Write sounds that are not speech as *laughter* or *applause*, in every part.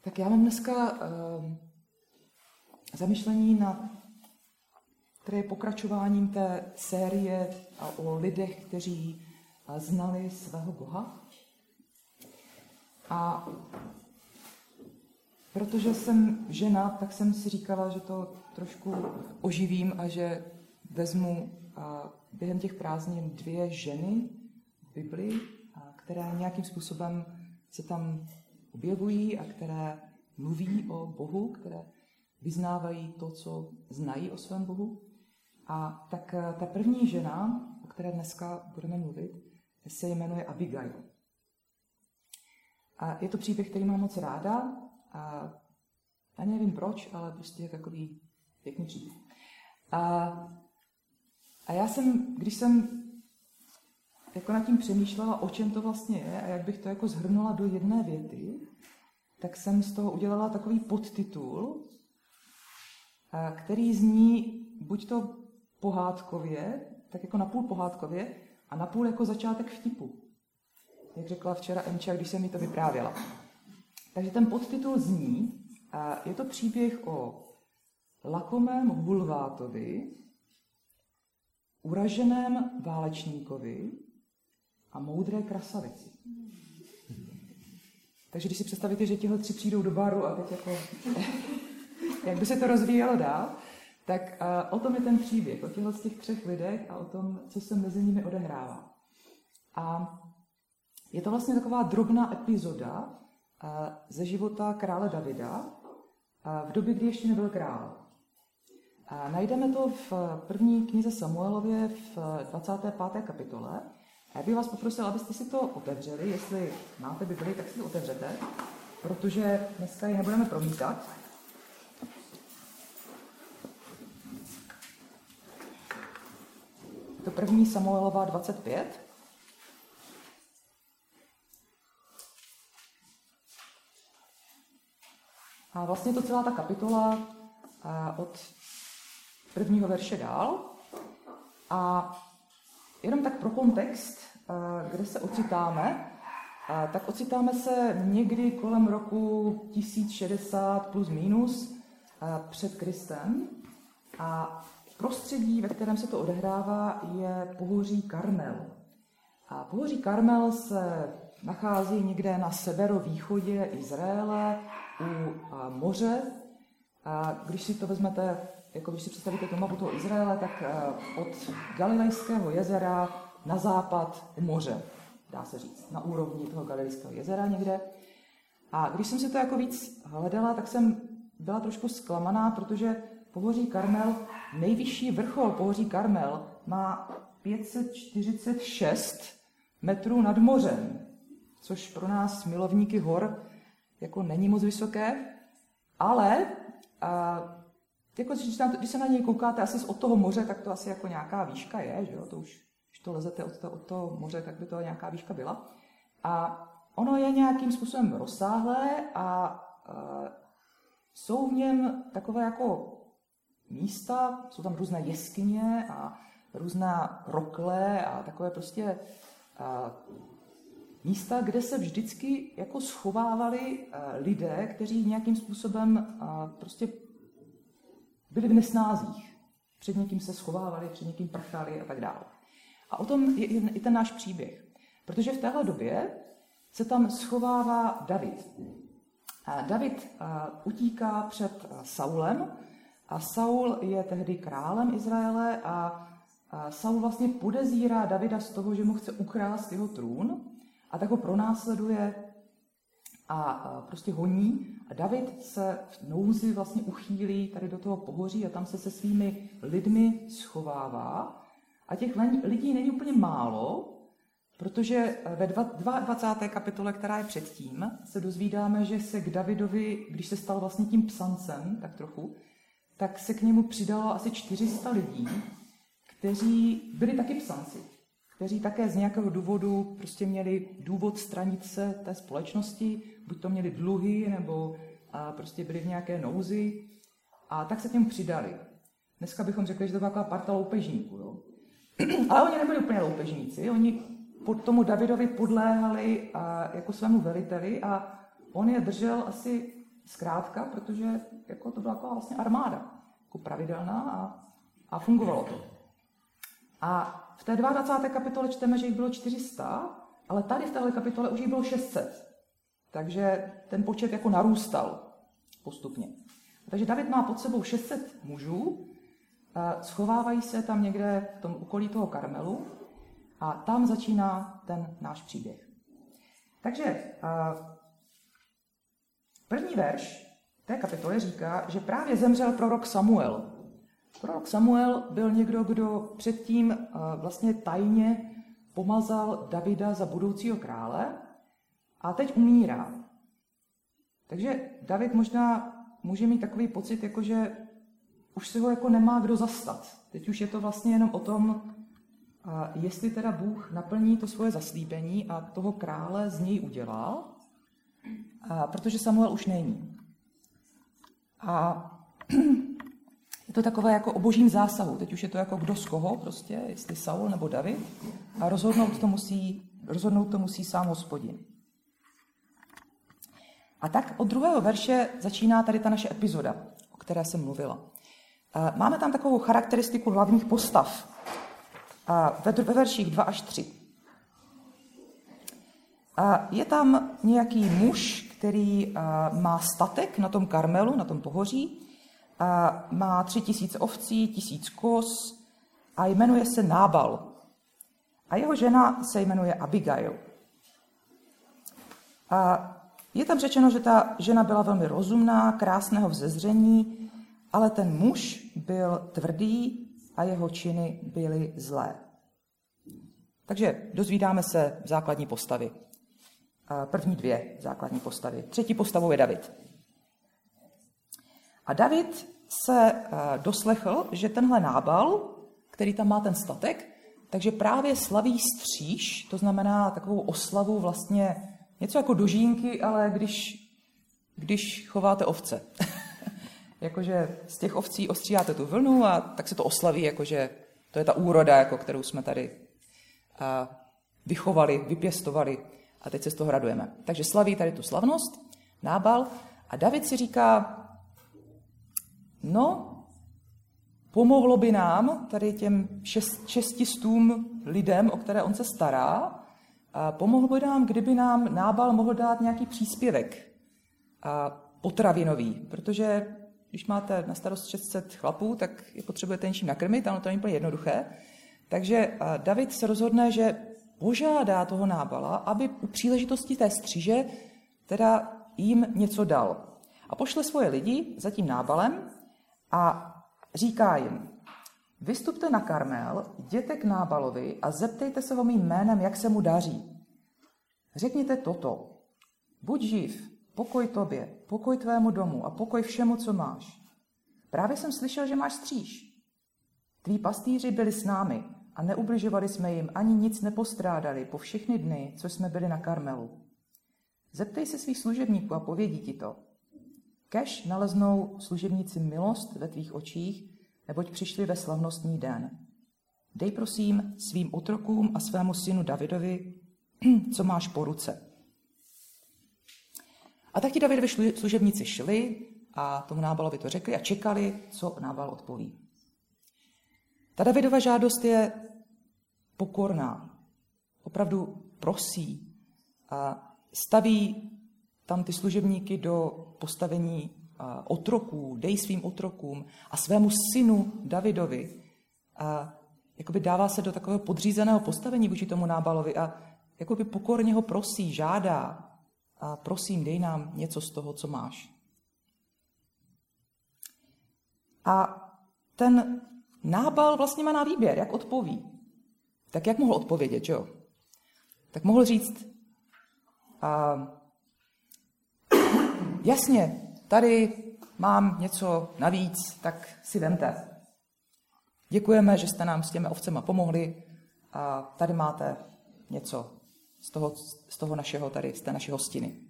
Tak já mám dneska uh, zamyšlení na které je pokračováním té série o lidech, kteří znali svého Boha. A protože jsem žena, tak jsem si říkala, že to trošku oživím a že vezmu během těch prázdnin dvě ženy v Biblii, které nějakým způsobem se tam objevují a které mluví o Bohu, které vyznávají to, co znají o svém Bohu. A tak eh, ta první žena, o které dneska budeme mluvit, se jmenuje Abigail. A je to příběh, který mám moc ráda. A ani nevím proč, ale prostě je takový pěkný příběh. A, a já jsem, když jsem jako nad tím přemýšlela, o čem to vlastně je a jak bych to jako zhrnula do jedné věty, tak jsem z toho udělala takový podtitul, který zní buď to pohádkově, tak jako napůl pohádkově a napůl jako začátek vtipu. Jak řekla včera Emča, když jsem mi to vyprávěla. Takže ten podtitul zní, je to příběh o lakomém hulvátovi, uraženém válečníkovi a moudré krasavici. Takže když si představíte, že tihle tři přijdou do baru a teď jako, *laughs* jak by se to rozvíjelo dál, tak uh, o tom je ten příběh, o těchto z těch třech lidech a o tom, co se mezi nimi odehrává. A je to vlastně taková drobná epizoda uh, ze života krále Davida uh, v době, kdy ještě nebyl král. A najdeme to v první knize Samuelově v 25. kapitole. Já bych vás poprosil, abyste si to otevřeli. Jestli máte Bibli, tak si to otevřete, protože dneska ji nebudeme promítat. to první Samuelová 25. A vlastně to celá ta kapitola od prvního verše dál. A jenom tak pro kontext, kde se ocitáme, tak ocitáme se někdy kolem roku 1060 plus minus před Kristem. A Prostředí, ve kterém se to odehrává, je pohoří Karmel. A pohoří Karmel se nachází někde na severovýchodě Izraele u moře. A když si to vezmete, jako když si představíte tu mapu toho Izraele, tak od Galilejského jezera na západ moře, dá se říct, na úrovni toho Galilejského jezera někde. A když jsem si to jako víc hledala, tak jsem byla trošku zklamaná, protože pohoří Karmel, nejvyšší vrchol pohoří Karmel má 546 metrů nad mořem, což pro nás milovníky hor jako není moc vysoké, ale a, jako, když, na, když se na něj koukáte asi od toho moře, tak to asi jako nějaká výška je, že jo? To už, když to lezete od, to, od toho moře, tak by to nějaká výška byla. A ono je nějakým způsobem rozsáhlé a, a jsou v něm takové jako místa, jsou tam různé jeskyně a různá rokle a takové prostě a, místa, kde se vždycky jako schovávali a, lidé, kteří nějakým způsobem a, prostě byli v nesnázích. Před někým se schovávali, před někým prchali a tak dále. A o tom je i ten náš příběh. Protože v téhle době se tam schovává David. David utíká před Saulem, a Saul je tehdy králem Izraele a Saul vlastně podezírá Davida z toho, že mu chce ukrást jeho trůn a tak ho pronásleduje a prostě honí. A David se v nouzi vlastně uchýlí tady do toho pohoří a tam se se svými lidmi schovává. A těch lidí není úplně málo, protože ve 22. kapitole, která je předtím, se dozvídáme, že se k Davidovi, když se stal vlastně tím psancem, tak trochu, tak se k němu přidalo asi 400 lidí, kteří byli taky psanci, kteří také z nějakého důvodu prostě měli důvod stranit se té společnosti, buď to měli dluhy, nebo a prostě byli v nějaké nouzi, a tak se k němu přidali. Dneska bychom řekli, že to byla taková parta loupežníků. Jo? *clears throat* Ale oni nebyli úplně loupežníci, oni pod tomu Davidovi podléhali a, jako svému veliteli a on je držel asi zkrátka, protože jako to byla taková vlastně armáda, jako pravidelná a, a fungovalo to. A v té 22. kapitole čteme, že jich bylo 400, ale tady v téhle kapitole už jich bylo 600. Takže ten počet jako narůstal postupně. Takže David má pod sebou 600 mužů, schovávají se tam někde v tom okolí toho Karmelu a tam začíná ten náš příběh. Takže první verš té kapitoly říká, že právě zemřel prorok Samuel. Prorok Samuel byl někdo, kdo předtím vlastně tajně pomazal Davida za budoucího krále a teď umírá. Takže David možná může mít takový pocit, jako že už se ho jako nemá kdo zastat. Teď už je to vlastně jenom o tom, jestli teda Bůh naplní to svoje zaslíbení a toho krále z něj udělá, protože Samuel už není. A je to takové jako o božím zásahu. Teď už je to jako kdo z koho prostě, jestli Saul nebo David. A rozhodnout to musí, rozhodnout to musí sám hospodin. A tak od druhého verše začíná tady ta naše epizoda, o které jsem mluvila. Máme tam takovou charakteristiku hlavních postav ve verších 2 až 3. Je tam nějaký muž, který má statek na tom Karmelu, na tom pohoří, má tři tisíce ovcí, tisíc kos a jmenuje se Nábal. A jeho žena se jmenuje Abigail. A je tam řečeno, že ta žena byla velmi rozumná, krásného vzezření, ale ten muž byl tvrdý a jeho činy byly zlé. Takže dozvídáme se základní postavy. První dvě základní postavy. Třetí postavou je David. A David se doslechl, že tenhle nábal, který tam má ten statek, takže právě slaví stříž, to znamená takovou oslavu vlastně něco jako dožínky, ale když, když chováte ovce. *laughs* jakože z těch ovcí ostříháte tu vlnu a tak se to oslaví, jakože to je ta úroda, jako kterou jsme tady a, vychovali, vypěstovali a teď se z toho radujeme. Takže slaví tady tu slavnost, nábal a David si říká, no, pomohlo by nám, tady těm šest, šestistům lidem, o které on se stará, a pomohlo by nám, kdyby nám nábal mohl dát nějaký příspěvek a potravinový, protože když máte na starost 600 chlapů, tak je potřebujete něčím nakrmit, ale to není úplně jednoduché. Takže David se rozhodne, že požádá toho nábala, aby u příležitosti té střiže teda jim něco dal. A pošle svoje lidi za tím nábalem a říká jim, vystupte na Karmel, jděte k nábalovi a zeptejte se ho mým jménem, jak se mu daří. Řekněte toto, buď živ, pokoj tobě, pokoj tvému domu a pokoj všemu, co máš. Právě jsem slyšel, že máš stříž. Tví pastýři byli s námi a neubližovali jsme jim, ani nic nepostrádali po všechny dny, co jsme byli na Karmelu. Zeptej se svých služebníků a povědí ti to. Kež naleznou služebníci milost ve tvých očích, neboť přišli ve slavnostní den. Dej prosím svým otrokům a svému synu Davidovi, *clears throat* co máš po ruce. A tak ti Davidovi služebníci šli a tomu Nábalovi to řekli a čekali, co Nábal odpoví. Ta Davidova žádost je pokorná. Opravdu prosí a staví tam ty služebníky do postavení otroků, dej svým otrokům a svému synu Davidovi. A jakoby dává se do takového podřízeného postavení vůči tomu Nábalovi a jakoby pokorně ho prosí, žádá, a prosím, dej nám něco z toho, co máš. A ten nábal vlastně má na výběr, jak odpoví. Tak jak mohl odpovědět, jo? Tak mohl říct, a, jasně, tady mám něco navíc, tak si vemte. Děkujeme, že jste nám s těmi ovcema pomohli a tady máte něco z toho, z toho našeho tady, z té naší hostiny.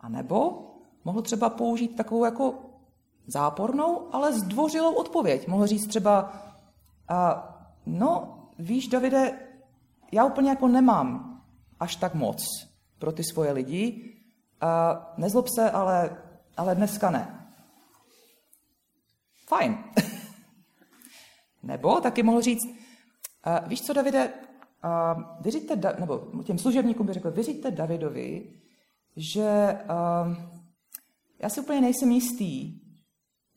A nebo mohl třeba použít takovou jako zápornou, ale zdvořilou odpověď. Mohl říct třeba, a, no, víš, Davide, já úplně jako nemám až tak moc pro ty svoje lidi. Nezlob se, ale ale dneska ne. Fajn. *laughs* Nebo taky mohl říct, uh, víš co, Davide, uh, vyříte, da, nebo těm služebníkům by řekl, vyříte Davidovi, že uh, já si úplně nejsem jistý,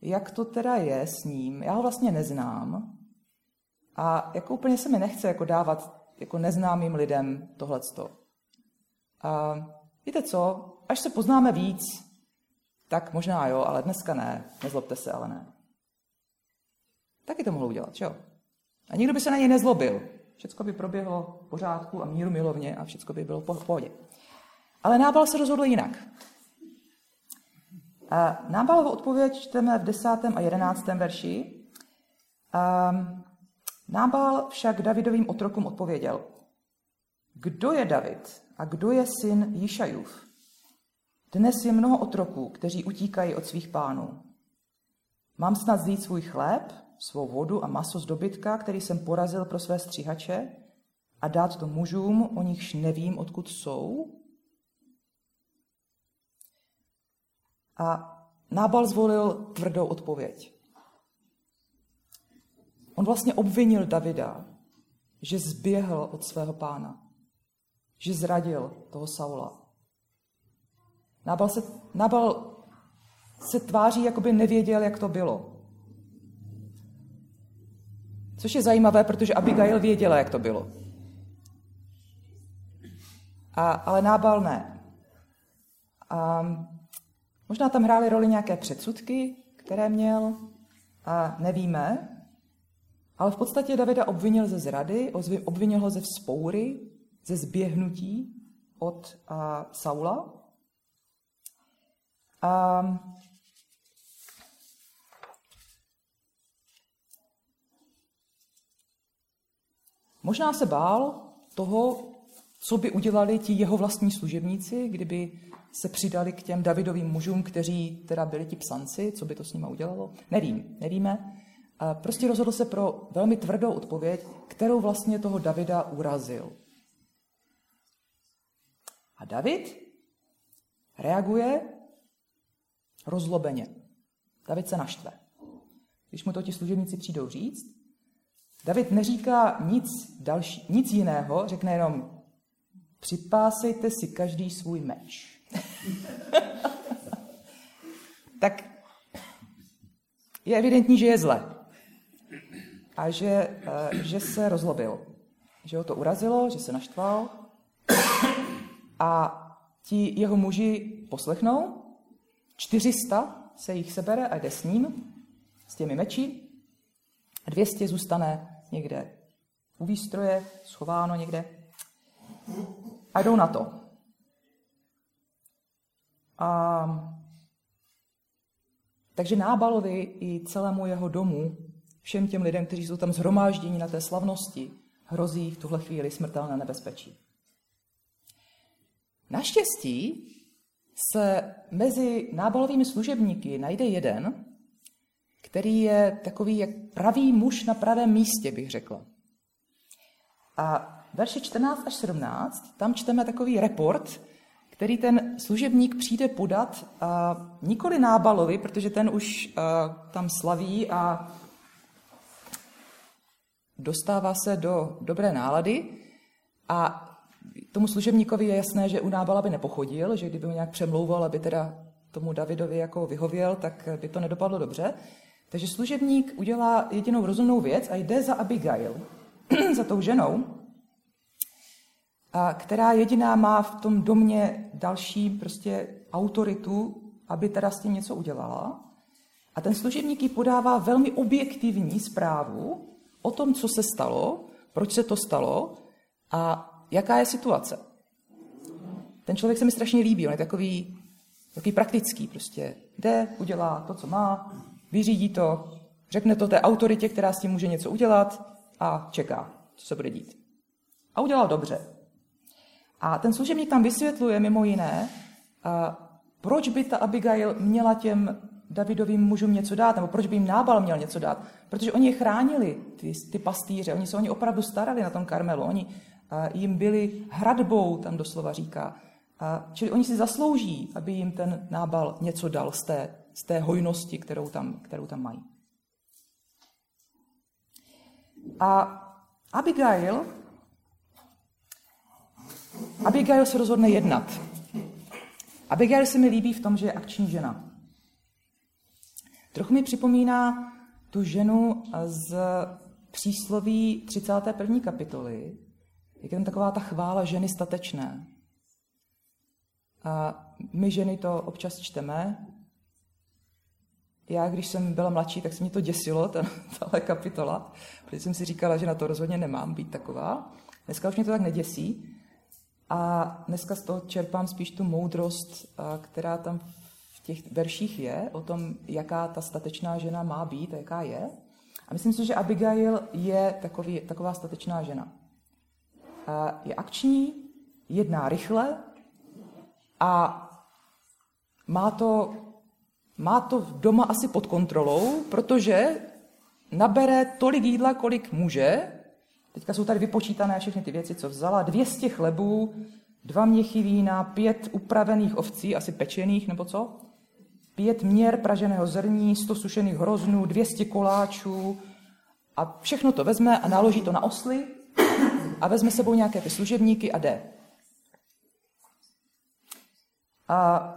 jak to teda je s ním. Já ho vlastně neznám a jako úplně se mi nechce jako dávat jako neznámým lidem tohleto. A víte co, až se poznáme víc, tak možná jo, ale dneska ne, nezlobte se, ale ne. Taky to mohl udělat, že jo? A nikdo by se na něj nezlobil. Všechno by proběhlo v pořádku a míru milovně a všechno by bylo v pohodě. Ale Nábal se rozhodl jinak. A odpověď čteme v 10. a 11. verši. Nábal však Davidovým otrokům odpověděl. Kdo je David a kdo je syn Jišajův? Dnes je mnoho otroků, kteří utíkají od svých pánů. Mám snad zjít svůj chléb, svou vodu a maso z dobytka, který jsem porazil pro své stříhače, a dát to mužům, o nichž nevím, odkud jsou? A Nábal zvolil tvrdou odpověď. On vlastně obvinil Davida, že zběhl od svého pána, že zradil toho Saula. Nábal se, Nábal se tváří, jako by nevěděl, jak to bylo. Což je zajímavé, protože Abigail věděla, jak to bylo. A, ale Nábal ne. A možná tam hrály roli nějaké předsudky, které měl, a nevíme. Ale v podstatě Davida obvinil ze zrady, obvinil ho ze vzpoury, ze zběhnutí od a, Saula. A, možná se bál toho, co by udělali ti jeho vlastní služebníci, kdyby se přidali k těm Davidovým mužům, kteří teda byli ti psanci, co by to s nimi udělalo? Nevím, nevíme. Prostě rozhodl se pro velmi tvrdou odpověď, kterou vlastně toho Davida urazil. A David reaguje rozlobeně. David se naštve. Když mu to ti služebníci přijdou říct, David neříká nic, další, nic jiného, řekne jenom připásejte si každý svůj meč. *laughs* tak je evidentní, že je zle a že, eh, že se rozlobil. Že ho to urazilo, že se naštval a ti jeho muži poslechnou, 400 se jich sebere a jde s ním, s těmi meči, a 200 zůstane někde u výstroje, schováno někde a jdou na to. A, takže Nábalovi i celému jeho domu všem těm lidem, kteří jsou tam zhromážděni na té slavnosti, hrozí v tuhle chvíli smrtelné nebezpečí. Naštěstí se mezi nábalovými služebníky najde jeden, který je takový jak pravý muž na pravém místě, bych řekla. A verše 14 až 17, tam čteme takový report, který ten služebník přijde podat a nikoli nábalovi, protože ten už tam slaví a dostává se do dobré nálady a tomu služebníkovi je jasné, že u Nábala by nepochodil, že kdyby mu nějak přemlouval, aby teda tomu Davidovi jako vyhověl, tak by to nedopadlo dobře. Takže služebník udělá jedinou rozumnou věc a jde za Abigail, *clears throat* za tou ženou, a která jediná má v tom domě další prostě autoritu, aby teda s tím něco udělala. A ten služebník jí podává velmi objektivní zprávu o tom, co se stalo, proč se to stalo a jaká je situace. Ten člověk se mi strašně líbí, on je takový, takový praktický, prostě jde, udělá to, co má, vyřídí to, řekne to té autoritě, která s tím může něco udělat a čeká, co se bude dít. A udělal dobře. A ten služebník tam vysvětluje mimo jiné, proč by ta Abigail měla těm Davidovým mužům něco dát, nebo proč by jim Nábal měl něco dát. Protože oni je chránili, ty, ty pastýře, oni se o ně opravdu starali na tom Karmelu, oni jim byli hradbou, tam doslova říká. Čili oni si zaslouží, aby jim ten nábal něco dal z té, z té hojnosti, kterou tam, kterou tam mají. A Abigail, Abigail se rozhodne jednat. Abigail se mi líbí v tom, že je akční žena. Trochu mi připomíná tu ženu z přísloví 31. kapitoly, jak je tam taková ta chvála ženy statečné. A my ženy to občas čteme. Já, když jsem byla mladší, tak se mě to děsilo, ta, *laughs* tahle kapitola, protože jsem si říkala, že na to rozhodně nemám být taková. Dneska už mě to tak neděsí. A dneska z toho čerpám spíš tu moudrost, která tam v těch verších je, o tom, jaká ta statečná žena má být a jaká je. A myslím si, že Abigail je takový, taková statečná žena. Je akční, jedná rychle a má to, má to doma asi pod kontrolou, protože nabere tolik jídla, kolik může. Teďka jsou tady vypočítané všechny ty věci, co vzala. 200 chlebů, dva měchy vína, pět upravených ovcí, asi pečených nebo co, pět měr praženého zrní, 100 sušených hroznů, 200 koláčů a všechno to vezme a naloží to na osly a vezme sebou nějaké ty služebníky a jde. A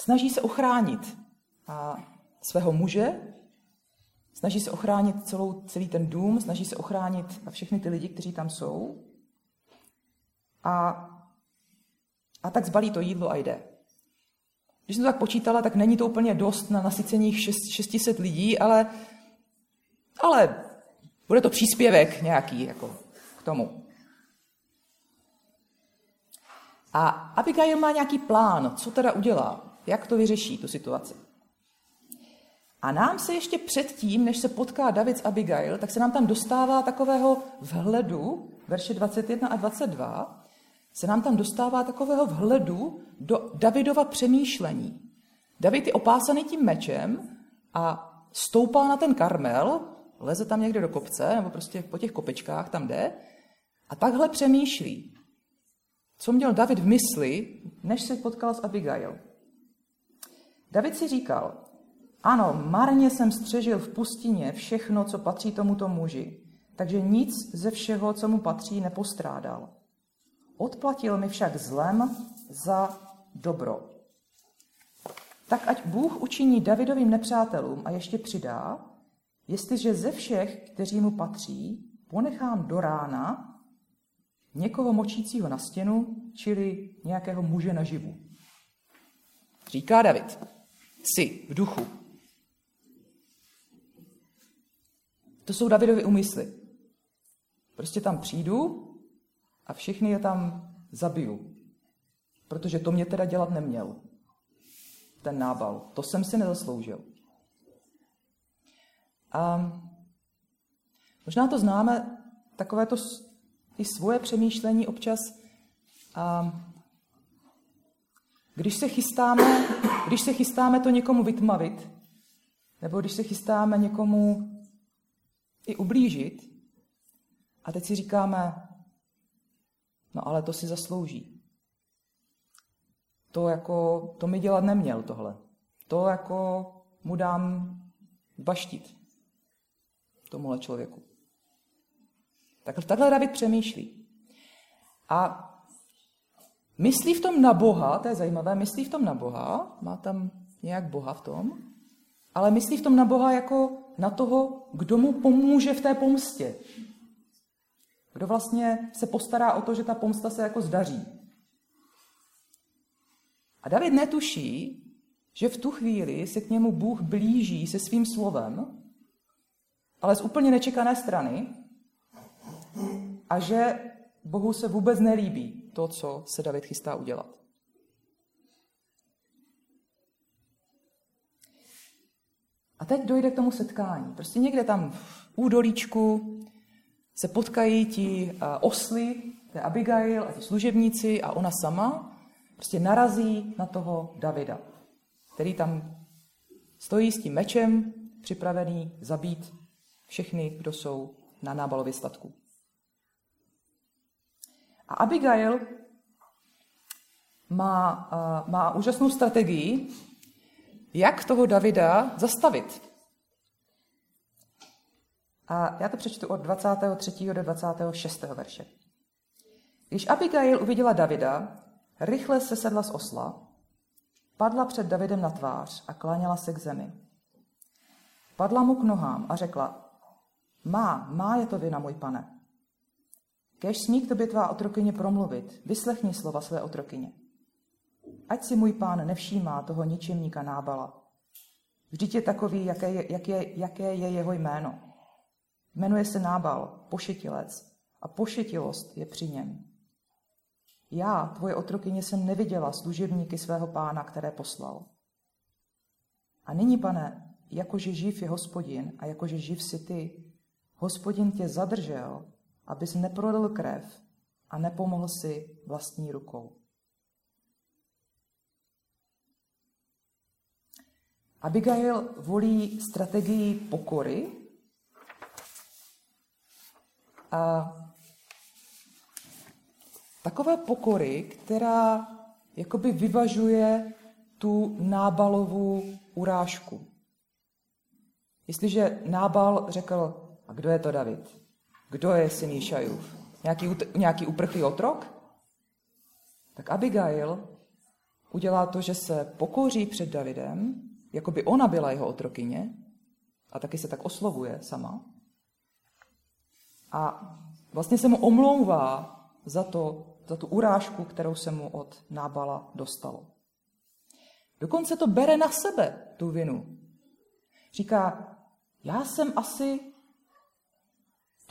snaží se ochránit a svého muže, snaží se ochránit celou, celý ten dům, snaží se ochránit všechny ty lidi, kteří tam jsou. A, a tak zbalí to jídlo a jde. Když jsem to tak počítala, tak není to úplně dost na nasycení 600 lidí, ale, ale bude to příspěvek nějaký jako k tomu. A Abigail má nějaký plán, co teda udělá, jak to vyřeší, tu situaci. A nám se ještě předtím, než se potká David s Abigail, tak se nám tam dostává takového vhledu, verše 21 a 22, se nám tam dostává takového vhledu do Davidova přemýšlení. David je opásaný tím mečem a stoupá na ten karmel, leze tam někde do kopce, nebo prostě po těch kopečkách tam jde, a takhle přemýšlí. Co měl David v mysli, než se potkal s Abigail? David si říkal, ano, marně jsem střežil v pustině všechno, co patří tomuto muži, takže nic ze všeho, co mu patří, nepostrádal. Odplatil mi však zlem za dobro. Tak ať Bůh učiní Davidovým nepřátelům a ještě přidá, jestliže ze všech, kteří mu patří, ponechám do rána někoho močícího na stěnu, čili nějakého muže naživu. Říká David, si v duchu. To jsou Davidovy úmysly. Prostě tam přijdu a všechny je tam zabiju. Protože to mě teda dělat neměl. Ten nábal. To jsem si nezasloužil. A možná to známe, takové to i svoje přemýšlení občas. A když se chystáme, když se chystáme to někomu vytmavit, nebo když se chystáme někomu i ublížit, a teď si říkáme, no ale to si zaslouží. To jako, to mi dělat neměl tohle. To jako mu dám baštit tomuhle člověku. Tak takhle David přemýšlí. A myslí v tom na Boha, to je zajímavé, myslí v tom na Boha, má tam nějak Boha v tom, ale myslí v tom na Boha jako na toho, kdo mu pomůže v té pomstě. Kdo vlastně se postará o to, že ta pomsta se jako zdaří. A David netuší, že v tu chvíli se k němu Bůh blíží se svým slovem, ale z úplně nečekané strany a že Bohu se vůbec nelíbí to, co se David chystá udělat. A teď dojde k tomu setkání. Prostě někde tam v údolíčku se potkají ti osly, to je Abigail a ti služebníci a ona sama prostě narazí na toho Davida, který tam stojí s tím mečem, připravený zabít všechny, kdo jsou na nábalově statku. A Abigail má, má úžasnou strategii, jak toho Davida zastavit. A já to přečtu od 23. do 26. verše. Když Abigail uviděla Davida, rychle se sedla z osla, padla před Davidem na tvář a kláněla se k zemi. Padla mu k nohám a řekla, má, má je to vina, můj pane. Kež smí k tobě tvá otrokyně promluvit, vyslechni slova své otrokyně. Ať si můj pán nevšímá toho ničemníka nábala. Vždyť je takový, jaké je, jaké, jaké je jeho jméno. Jmenuje se Nábal, pošetilec, a pošetilost je při něm. Já, tvoje otrokyně, jsem neviděla služebníky svého pána, které poslal. A nyní, pane, jakože živ je hospodin a jakože živ si ty, hospodin tě zadržel, abys neprodal krev a nepomohl si vlastní rukou. Abigail volí strategii pokory a takové pokory, která jakoby vyvažuje tu nábalovou urážku. Jestliže Nábal řekl, a kdo je to David? Kdo je syn Jíšajův? Nějaký, nějaký uprchlý otrok? Tak Abigail udělá to, že se pokoří před Davidem, jako by ona byla jeho otrokyně, a taky se tak oslovuje sama. A vlastně se mu omlouvá za, to, za tu urážku, kterou se mu od Nábala dostalo. Dokonce to bere na sebe, tu vinu. Říká, já jsem asi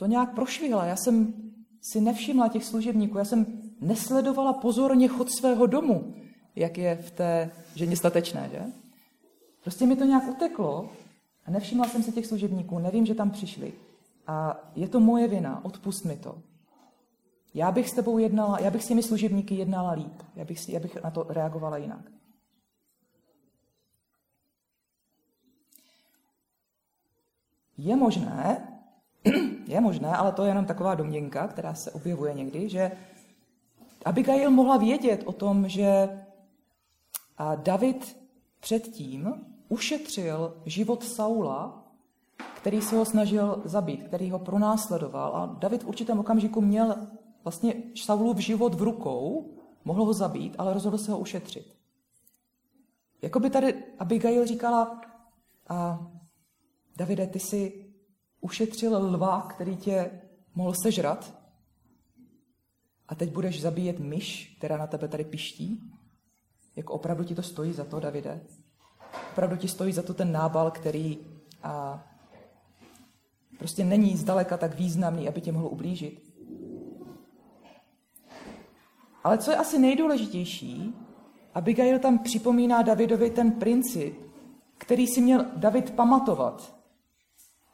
to nějak prošvihla, já jsem si nevšimla těch služebníků, já jsem nesledovala pozorně chod svého domu, jak je v té ženě statečné, že? Prostě mi to nějak uteklo a nevšimla jsem se těch služebníků, nevím, že tam přišli. A je to moje vina, odpust mi to. Já bych s tebou jednala, já bych s těmi služebníky jednala líp, já bych, já bych na to reagovala jinak. Je možné, je možné, ale to je jenom taková domněnka, která se objevuje někdy, že Abigail mohla vědět o tom, že David předtím ušetřil život Saula, který se ho snažil zabít, který ho pronásledoval. A David v určitém okamžiku měl vlastně Saulův život v rukou, mohl ho zabít, ale rozhodl se ho ušetřit. Jakoby tady Abigail říkala, a Davide, ty jsi ušetřil lva, který tě mohl sežrat a teď budeš zabíjet myš, která na tebe tady piští? Jako opravdu ti to stojí za to, Davide? Opravdu ti stojí za to ten nábal, který a, prostě není zdaleka tak významný, aby tě mohl ublížit? Ale co je asi nejdůležitější, Abigail tam připomíná Davidovi ten princip, který si měl David pamatovat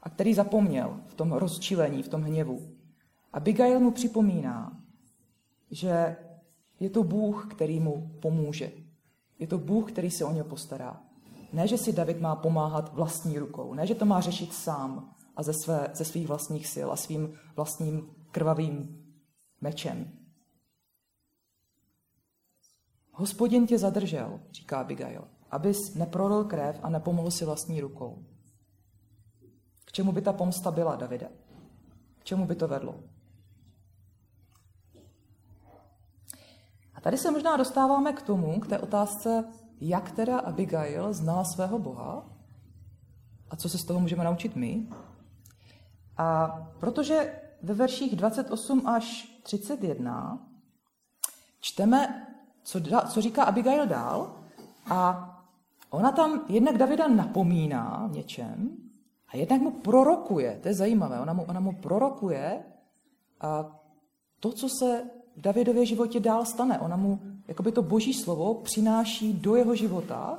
a který zapomněl v tom rozčilení, v tom hněvu. Abigail mu připomíná, že je to Bůh, který mu pomůže. Je to Bůh, který se o něj postará. Ne, že si David má pomáhat vlastní rukou, ne, že to má řešit sám a ze, své, ze svých vlastních sil a svým vlastním krvavým mečem. Hospodin tě zadržel, říká Abigail, abys neprolil krev a nepomohl si vlastní rukou. K čemu by ta pomsta byla, Davide? K čemu by to vedlo? A tady se možná dostáváme k tomu, k té otázce, jak teda Abigail znala svého Boha a co se z toho můžeme naučit my. A protože ve verších 28 až 31 čteme, co, co říká Abigail dál a ona tam jednak Davida napomíná něčem a jednak mu prorokuje, to je zajímavé, ona mu, ona mu prorokuje a to, co se v Davidově životě dál stane. Ona mu jakoby to boží slovo přináší do jeho života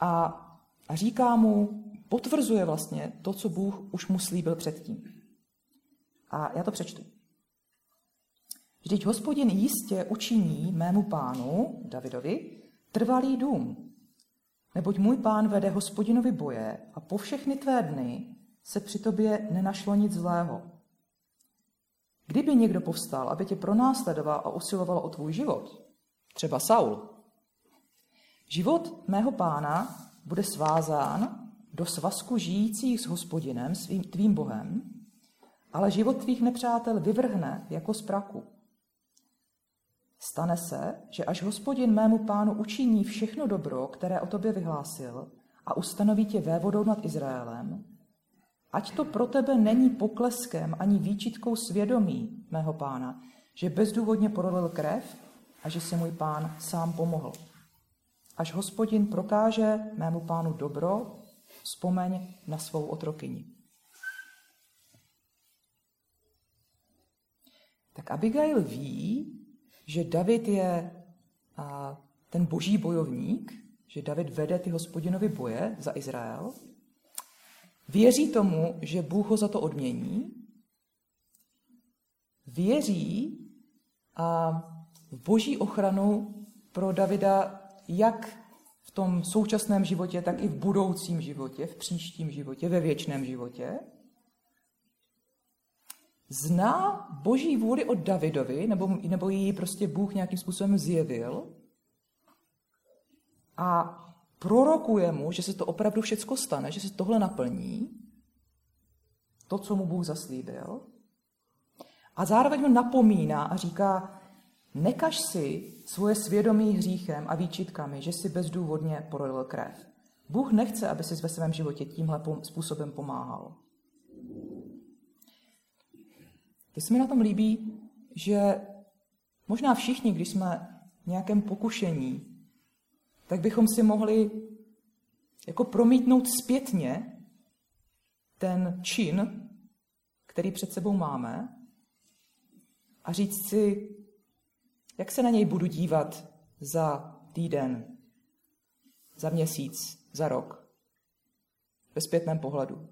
a, a říká mu, potvrzuje vlastně to, co Bůh už mu slíbil předtím. A já to přečtu. Vždyť hospodin jistě učiní mému pánu, Davidovi, trvalý dům. Neboť můj pán vede hospodinovi boje a po všechny tvé dny se při tobě nenašlo nic zlého. Kdyby někdo povstal, aby tě pronásledoval a usiloval o tvůj život, třeba Saul, život mého pána bude svázán do svazku žijících s hospodinem, svým tvým bohem, ale život tvých nepřátel vyvrhne jako z praku. Stane se, že až hospodin mému pánu učiní všechno dobro, které o tobě vyhlásil, a ustanoví tě vévodou nad Izraelem, ať to pro tebe není pokleskem ani výčitkou svědomí mého pána, že bezdůvodně prolil krev a že se můj pán sám pomohl. Až hospodin prokáže mému pánu dobro, vzpomeň na svou otrokyni. Tak Abigail ví, že David je ten boží bojovník, že David vede ty hospodinovi boje za Izrael, věří tomu, že Bůh ho za to odmění, věří a v boží ochranu pro Davida jak v tom současném životě, tak i v budoucím životě, v příštím životě, ve věčném životě. Zná boží vůli od Davidovi, nebo, nebo ji prostě Bůh nějakým způsobem zjevil a prorokuje mu, že se to opravdu všecko stane, že se tohle naplní, to, co mu Bůh zaslíbil. A zároveň ho napomíná a říká, nekaž si svoje svědomí hříchem a výčitkami, že si bezdůvodně prolil krev. Bůh nechce, aby si ve svém životě tímhle způsobem pomáhal. Teď se mi na tom líbí, že možná všichni, když jsme v nějakém pokušení, tak bychom si mohli jako promítnout zpětně ten čin, který před sebou máme a říct si, jak se na něj budu dívat za týden, za měsíc, za rok, ve zpětném pohledu.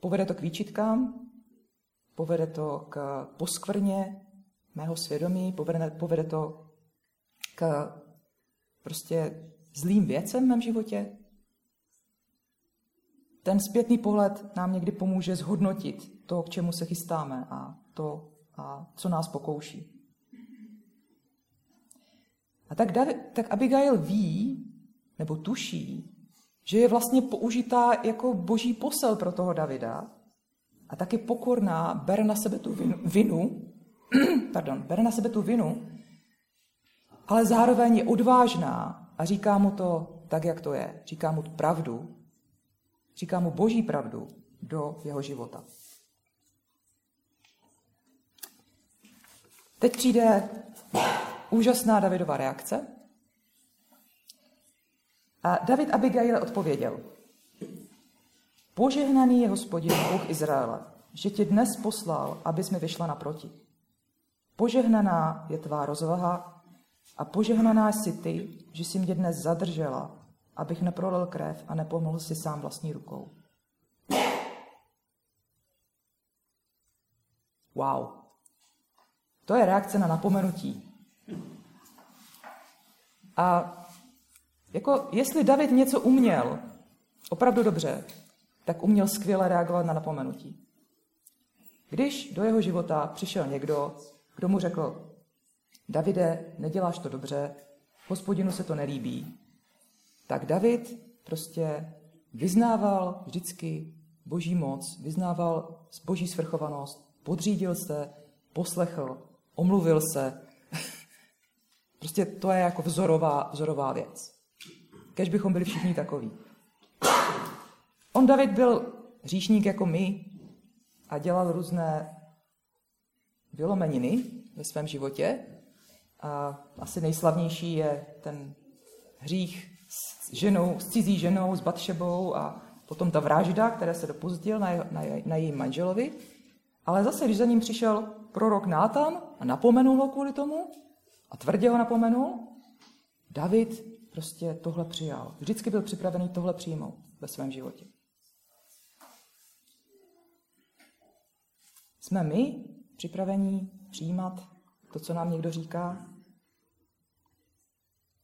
Povede to k výčitkám, povede to k poskvrně mého svědomí, povede, povede to k prostě zlým věcem v mém životě? Ten zpětný pohled nám někdy pomůže zhodnotit to, k čemu se chystáme a to, a co nás pokouší. A tak, tak Abigail ví, nebo tuší, že je vlastně použitá jako boží posel pro toho Davida a taky pokorná, bere na sebe tu vinu, vinu *clears throat* pardon, bere na sebe tu vinu ale zároveň je odvážná a říká mu to tak, jak to je. Říká mu pravdu, říká mu boží pravdu do jeho života. Teď přijde úžasná Davidova reakce. A David Abigail odpověděl. Požehnaný je hospodin Bůh Izraele, že tě dnes poslal, abys mi vyšla naproti. Požehnaná je tvá rozvaha a požehnaná jsi ty, že jsi mě dnes zadržela, abych neprolil krev a nepomohl si sám vlastní rukou. Wow. To je reakce na napomenutí. A jako jestli David něco uměl opravdu dobře, tak uměl skvěle reagovat na napomenutí. Když do jeho života přišel někdo, kdo mu řekl, Davide, neděláš to dobře, hospodinu se to nelíbí. Tak David prostě vyznával vždycky boží moc, vyznával boží svrchovanost, podřídil se, poslechl, omluvil se. *laughs* prostě to je jako vzorová, vzorová věc. Kež bychom byli všichni takoví. On David byl hříšník jako my a dělal různé vylomeniny ve svém životě, a asi nejslavnější je ten hřích s ženou, s cizí ženou, s Batšebou a potom ta vražda, které se dopustil na, na, na jejím manželovi. Ale zase, když za ním přišel prorok Nátan a napomenul ho kvůli tomu, a tvrdě ho napomenul, David prostě tohle přijal. Vždycky byl připravený tohle přijmout ve svém životě. Jsme my připraveni přijímat to, co nám někdo říká?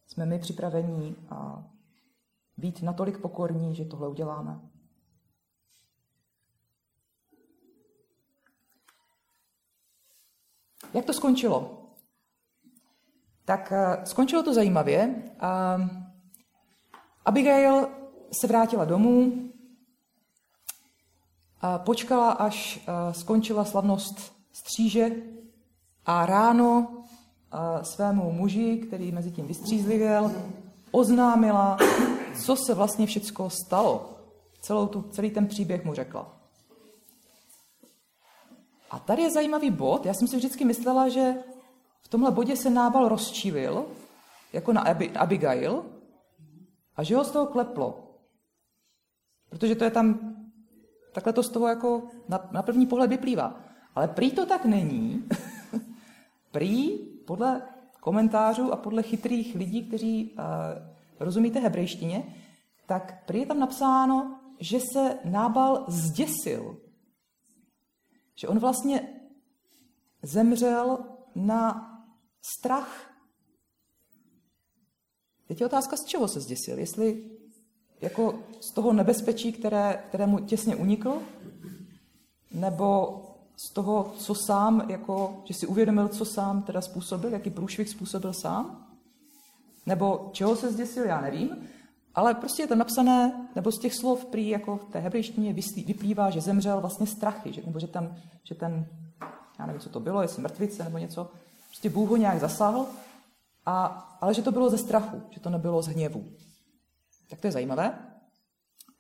Jsme my připraveni a být natolik pokorní, že tohle uděláme? jak to skončilo? Tak uh, skončilo to zajímavě. Uh, Abigail se vrátila domů, počkala, až uh, skončila slavnost stříže a ráno uh, svému muži, který mezi tím vystřízlivěl, oznámila, co se vlastně všecko stalo. Celou tu, celý ten příběh mu řekla. A tady je zajímavý bod. Já jsem si vždycky myslela, že v tomhle bodě se Nábal rozčílil, jako na Abigail, a že ho z toho kleplo. Protože to je tam, takhle to z toho jako na, na první pohled vyplývá. Ale prý to tak není. *laughs* prý podle komentářů a podle chytrých lidí, kteří uh, rozumíte hebrejštině, tak prý je tam napsáno, že se Nábal zděsil. Že on vlastně zemřel na strach. Teď je otázka, z čeho se zděsil. Jestli jako z toho nebezpečí, které, které mu těsně uniklo, nebo z toho, co sám, jako, že si uvědomil, co sám teda způsobil, jaký průšvih způsobil sám, nebo čeho se zděsil, já nevím, ale prostě je to napsané, nebo z těch slov prý jako v té hebrejštině vyplývá, že zemřel vlastně strachy, že, nebo že, tam, že ten, já nevím, co to bylo, jestli mrtvice nebo něco, prostě Bůh ho nějak zasáhl, a, ale že to bylo ze strachu, že to nebylo z hněvu. Tak to je zajímavé.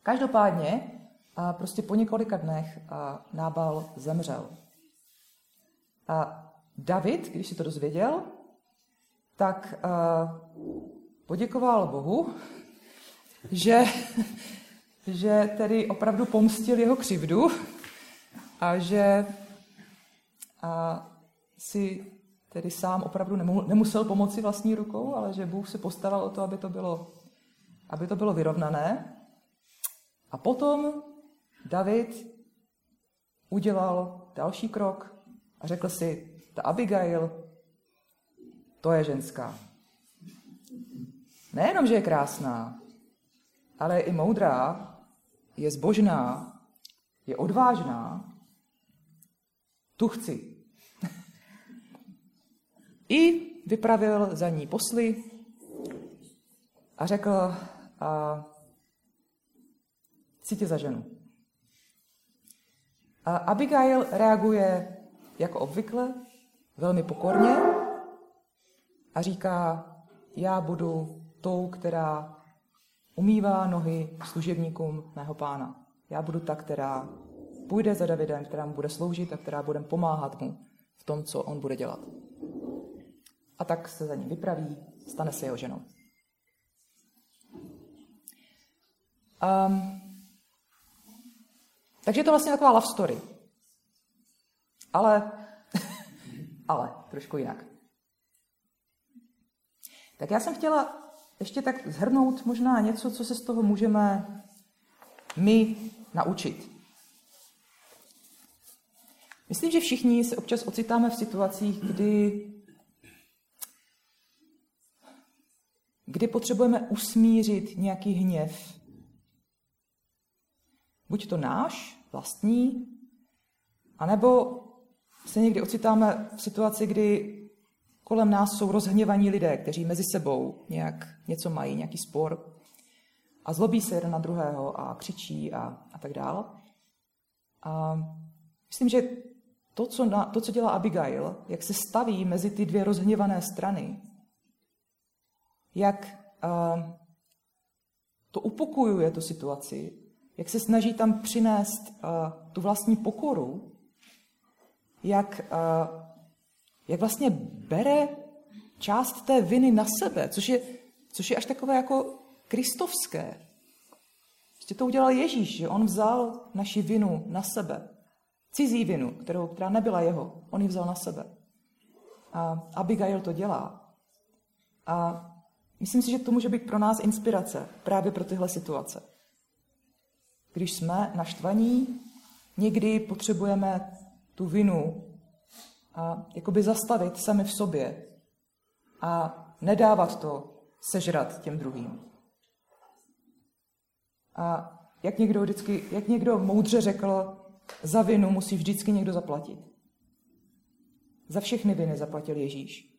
Každopádně a prostě po několika dnech a Nábal zemřel. A David, když si to dozvěděl, tak poděkoval Bohu, *laughs* že, *laughs* že tedy opravdu pomstil jeho křivdu a že a si tedy sám opravdu nemusel pomoci vlastní rukou, ale že Bůh se postaral o to, aby to bylo, aby to bylo vyrovnané. A potom David udělal další krok a řekl si, ta Abigail, to je ženská. Nejenom, že je krásná, ale je i moudrá, je zbožná, je odvážná, tu chci. *laughs* I vypravil za ní posly a řekl, a, tě za ženu. A Abigail reaguje jako obvykle, velmi pokorně a říká, já budu tou, která umývá nohy služebníkům mého pána. Já budu ta, která půjde za Davidem, která mu bude sloužit a která bude pomáhat mu v tom, co on bude dělat. A tak se za ním vypraví, stane se jeho ženou. Um, takže je to vlastně taková love story. Ale, *laughs* ale trošku jinak. Tak já jsem chtěla ještě tak zhrnout možná něco, co se z toho můžeme my naučit. Myslím, že všichni se občas ocitáme v situacích, kdy, kdy potřebujeme usmířit nějaký hněv. Buď to náš, vlastní, anebo se někdy ocitáme v situaci, kdy kolem nás jsou rozhněvaní lidé, kteří mezi sebou nějak něco mají, nějaký spor a zlobí se jeden na druhého a křičí a, a tak dále. A myslím, že to co, na, to, co dělá Abigail, jak se staví mezi ty dvě rozhněvané strany, jak uh, to upokojuje tu situaci, jak se snaží tam přinést uh, tu vlastní pokoru, jak uh, jak vlastně bere část té viny na sebe, což je, což je až takové jako kristovské. Prostě to udělal Ježíš, že on vzal naši vinu na sebe. Cizí vinu, kterou, která nebyla jeho, on ji vzal na sebe. A Abigail to dělá. A myslím si, že to může být pro nás inspirace právě pro tyhle situace. Když jsme naštvaní, někdy potřebujeme tu vinu a jakoby zastavit sami v sobě a nedávat to sežrat těm druhým. A jak někdo, vždycky, jak někdo moudře řekl, za vinu musí vždycky někdo zaplatit. za všechny viny zaplatil Ježíš.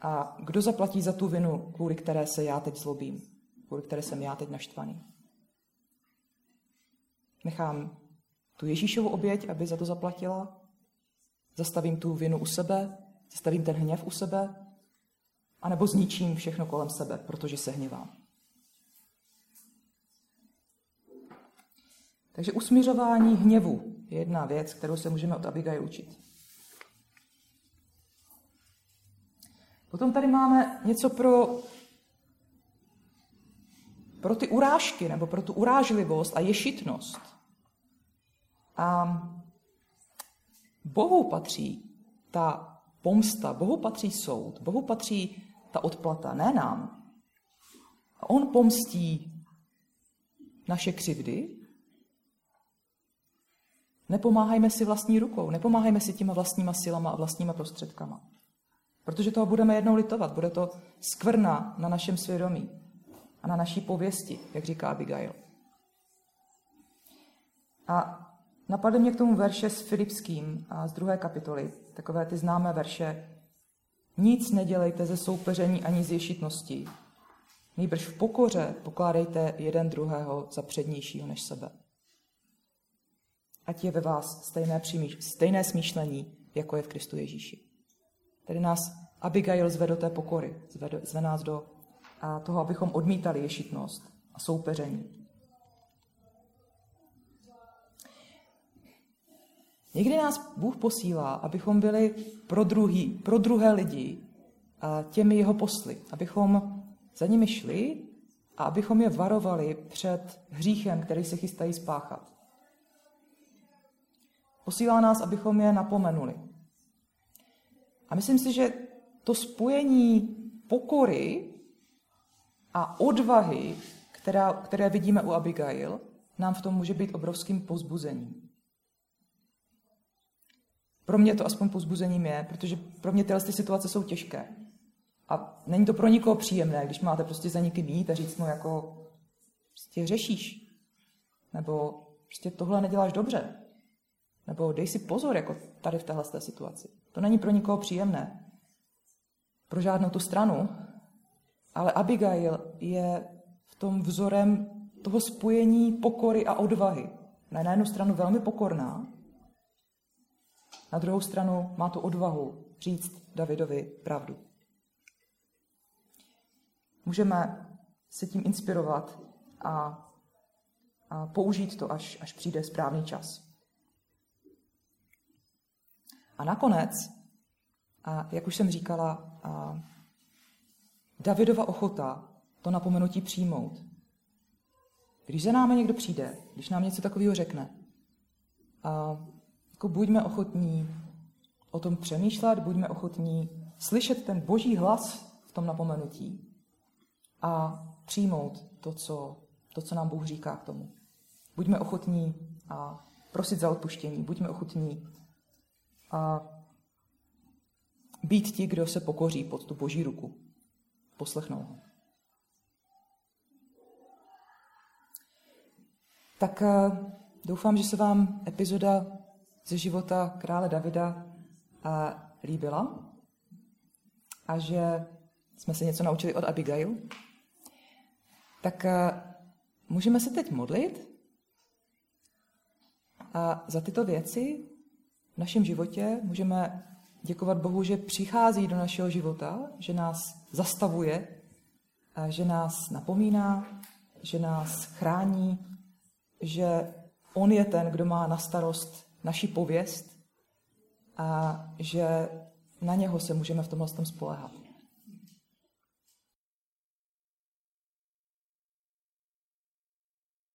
A kdo zaplatí za tu vinu, kvůli které se já teď zlobím, kvůli které jsem já teď naštvaný? Nechám tu Ježíšovu oběť, aby za to zaplatila? Zastavím tu vinu u sebe? Zastavím ten hněv u sebe? A nebo zničím všechno kolem sebe, protože se hněvám? Takže usmířování hněvu je jedna věc, kterou se můžeme od Abigail učit. Potom tady máme něco pro, pro ty urážky, nebo pro tu urážlivost a ješitnost. A Bohu patří ta pomsta, Bohu patří soud, Bohu patří ta odplata, ne nám. A on pomstí naše křivdy. Nepomáhajme si vlastní rukou, nepomáhajme si těma vlastníma silama a vlastníma prostředkama. Protože toho budeme jednou litovat. Bude to skvrna na našem svědomí a na naší pověsti, jak říká Abigail. A napadly mě k tomu verše s Filipským a z druhé kapitoly, takové ty známé verše. Nic nedělejte ze soupeření ani z ješitností. Nejbrž v pokoře pokládejte jeden druhého za přednějšího než sebe. Ať je ve vás stejné, přímíš, stejné smýšlení, jako je v Kristu Ježíši. Tedy nás Abigail zve do té pokory, zve, zve nás do a toho, abychom odmítali ješitnost a soupeření. Někdy nás Bůh posílá, abychom byli pro, druhý, pro druhé lidi a těmi jeho posly, abychom za nimi šli a abychom je varovali před hříchem, který se chystají spáchat. Posílá nás, abychom je napomenuli. A myslím si, že to spojení pokory a odvahy, která, které vidíme u Abigail, nám v tom může být obrovským pozbuzením. Pro mě to aspoň pozbuzením je, protože pro mě tyhle situace jsou těžké. A není to pro nikoho příjemné, když máte prostě za někým jít a říct mu jako prostě řešíš. Nebo prostě tohle neděláš dobře. Nebo dej si pozor jako tady v téhle situaci. To není pro nikoho příjemné pro žádnou tu stranu, ale Abigail je v tom vzorem toho spojení pokory a odvahy. Na jednu stranu velmi pokorná, na druhou stranu má tu odvahu říct Davidovi pravdu. Můžeme se tím inspirovat a, a použít to, až, až přijde správný čas. A nakonec a jak už jsem říkala, a Davidova ochota to napomenutí přijmout. Když za námi někdo přijde, když nám něco takového řekne, a jako buďme ochotní o tom přemýšlet, buďme ochotní slyšet ten boží hlas v tom napomenutí a přijmout to, co, to, co nám Bůh říká k tomu. Buďme ochotní a prosit za odpuštění, buďme ochotní a být ti, kdo se pokoří pod tu boží ruku. Poslechnou ho. Tak eh, doufám, že se vám epizoda ze života krále Davida eh, líbila a že jsme se něco naučili od Abigail. Tak eh, můžeme se teď modlit a za tyto věci v našem životě můžeme děkovat Bohu, že přichází do našeho života, že nás zastavuje, že nás napomíná, že nás chrání, že On je ten, kdo má na starost naši pověst a že na něho se můžeme v tomhle spolehat.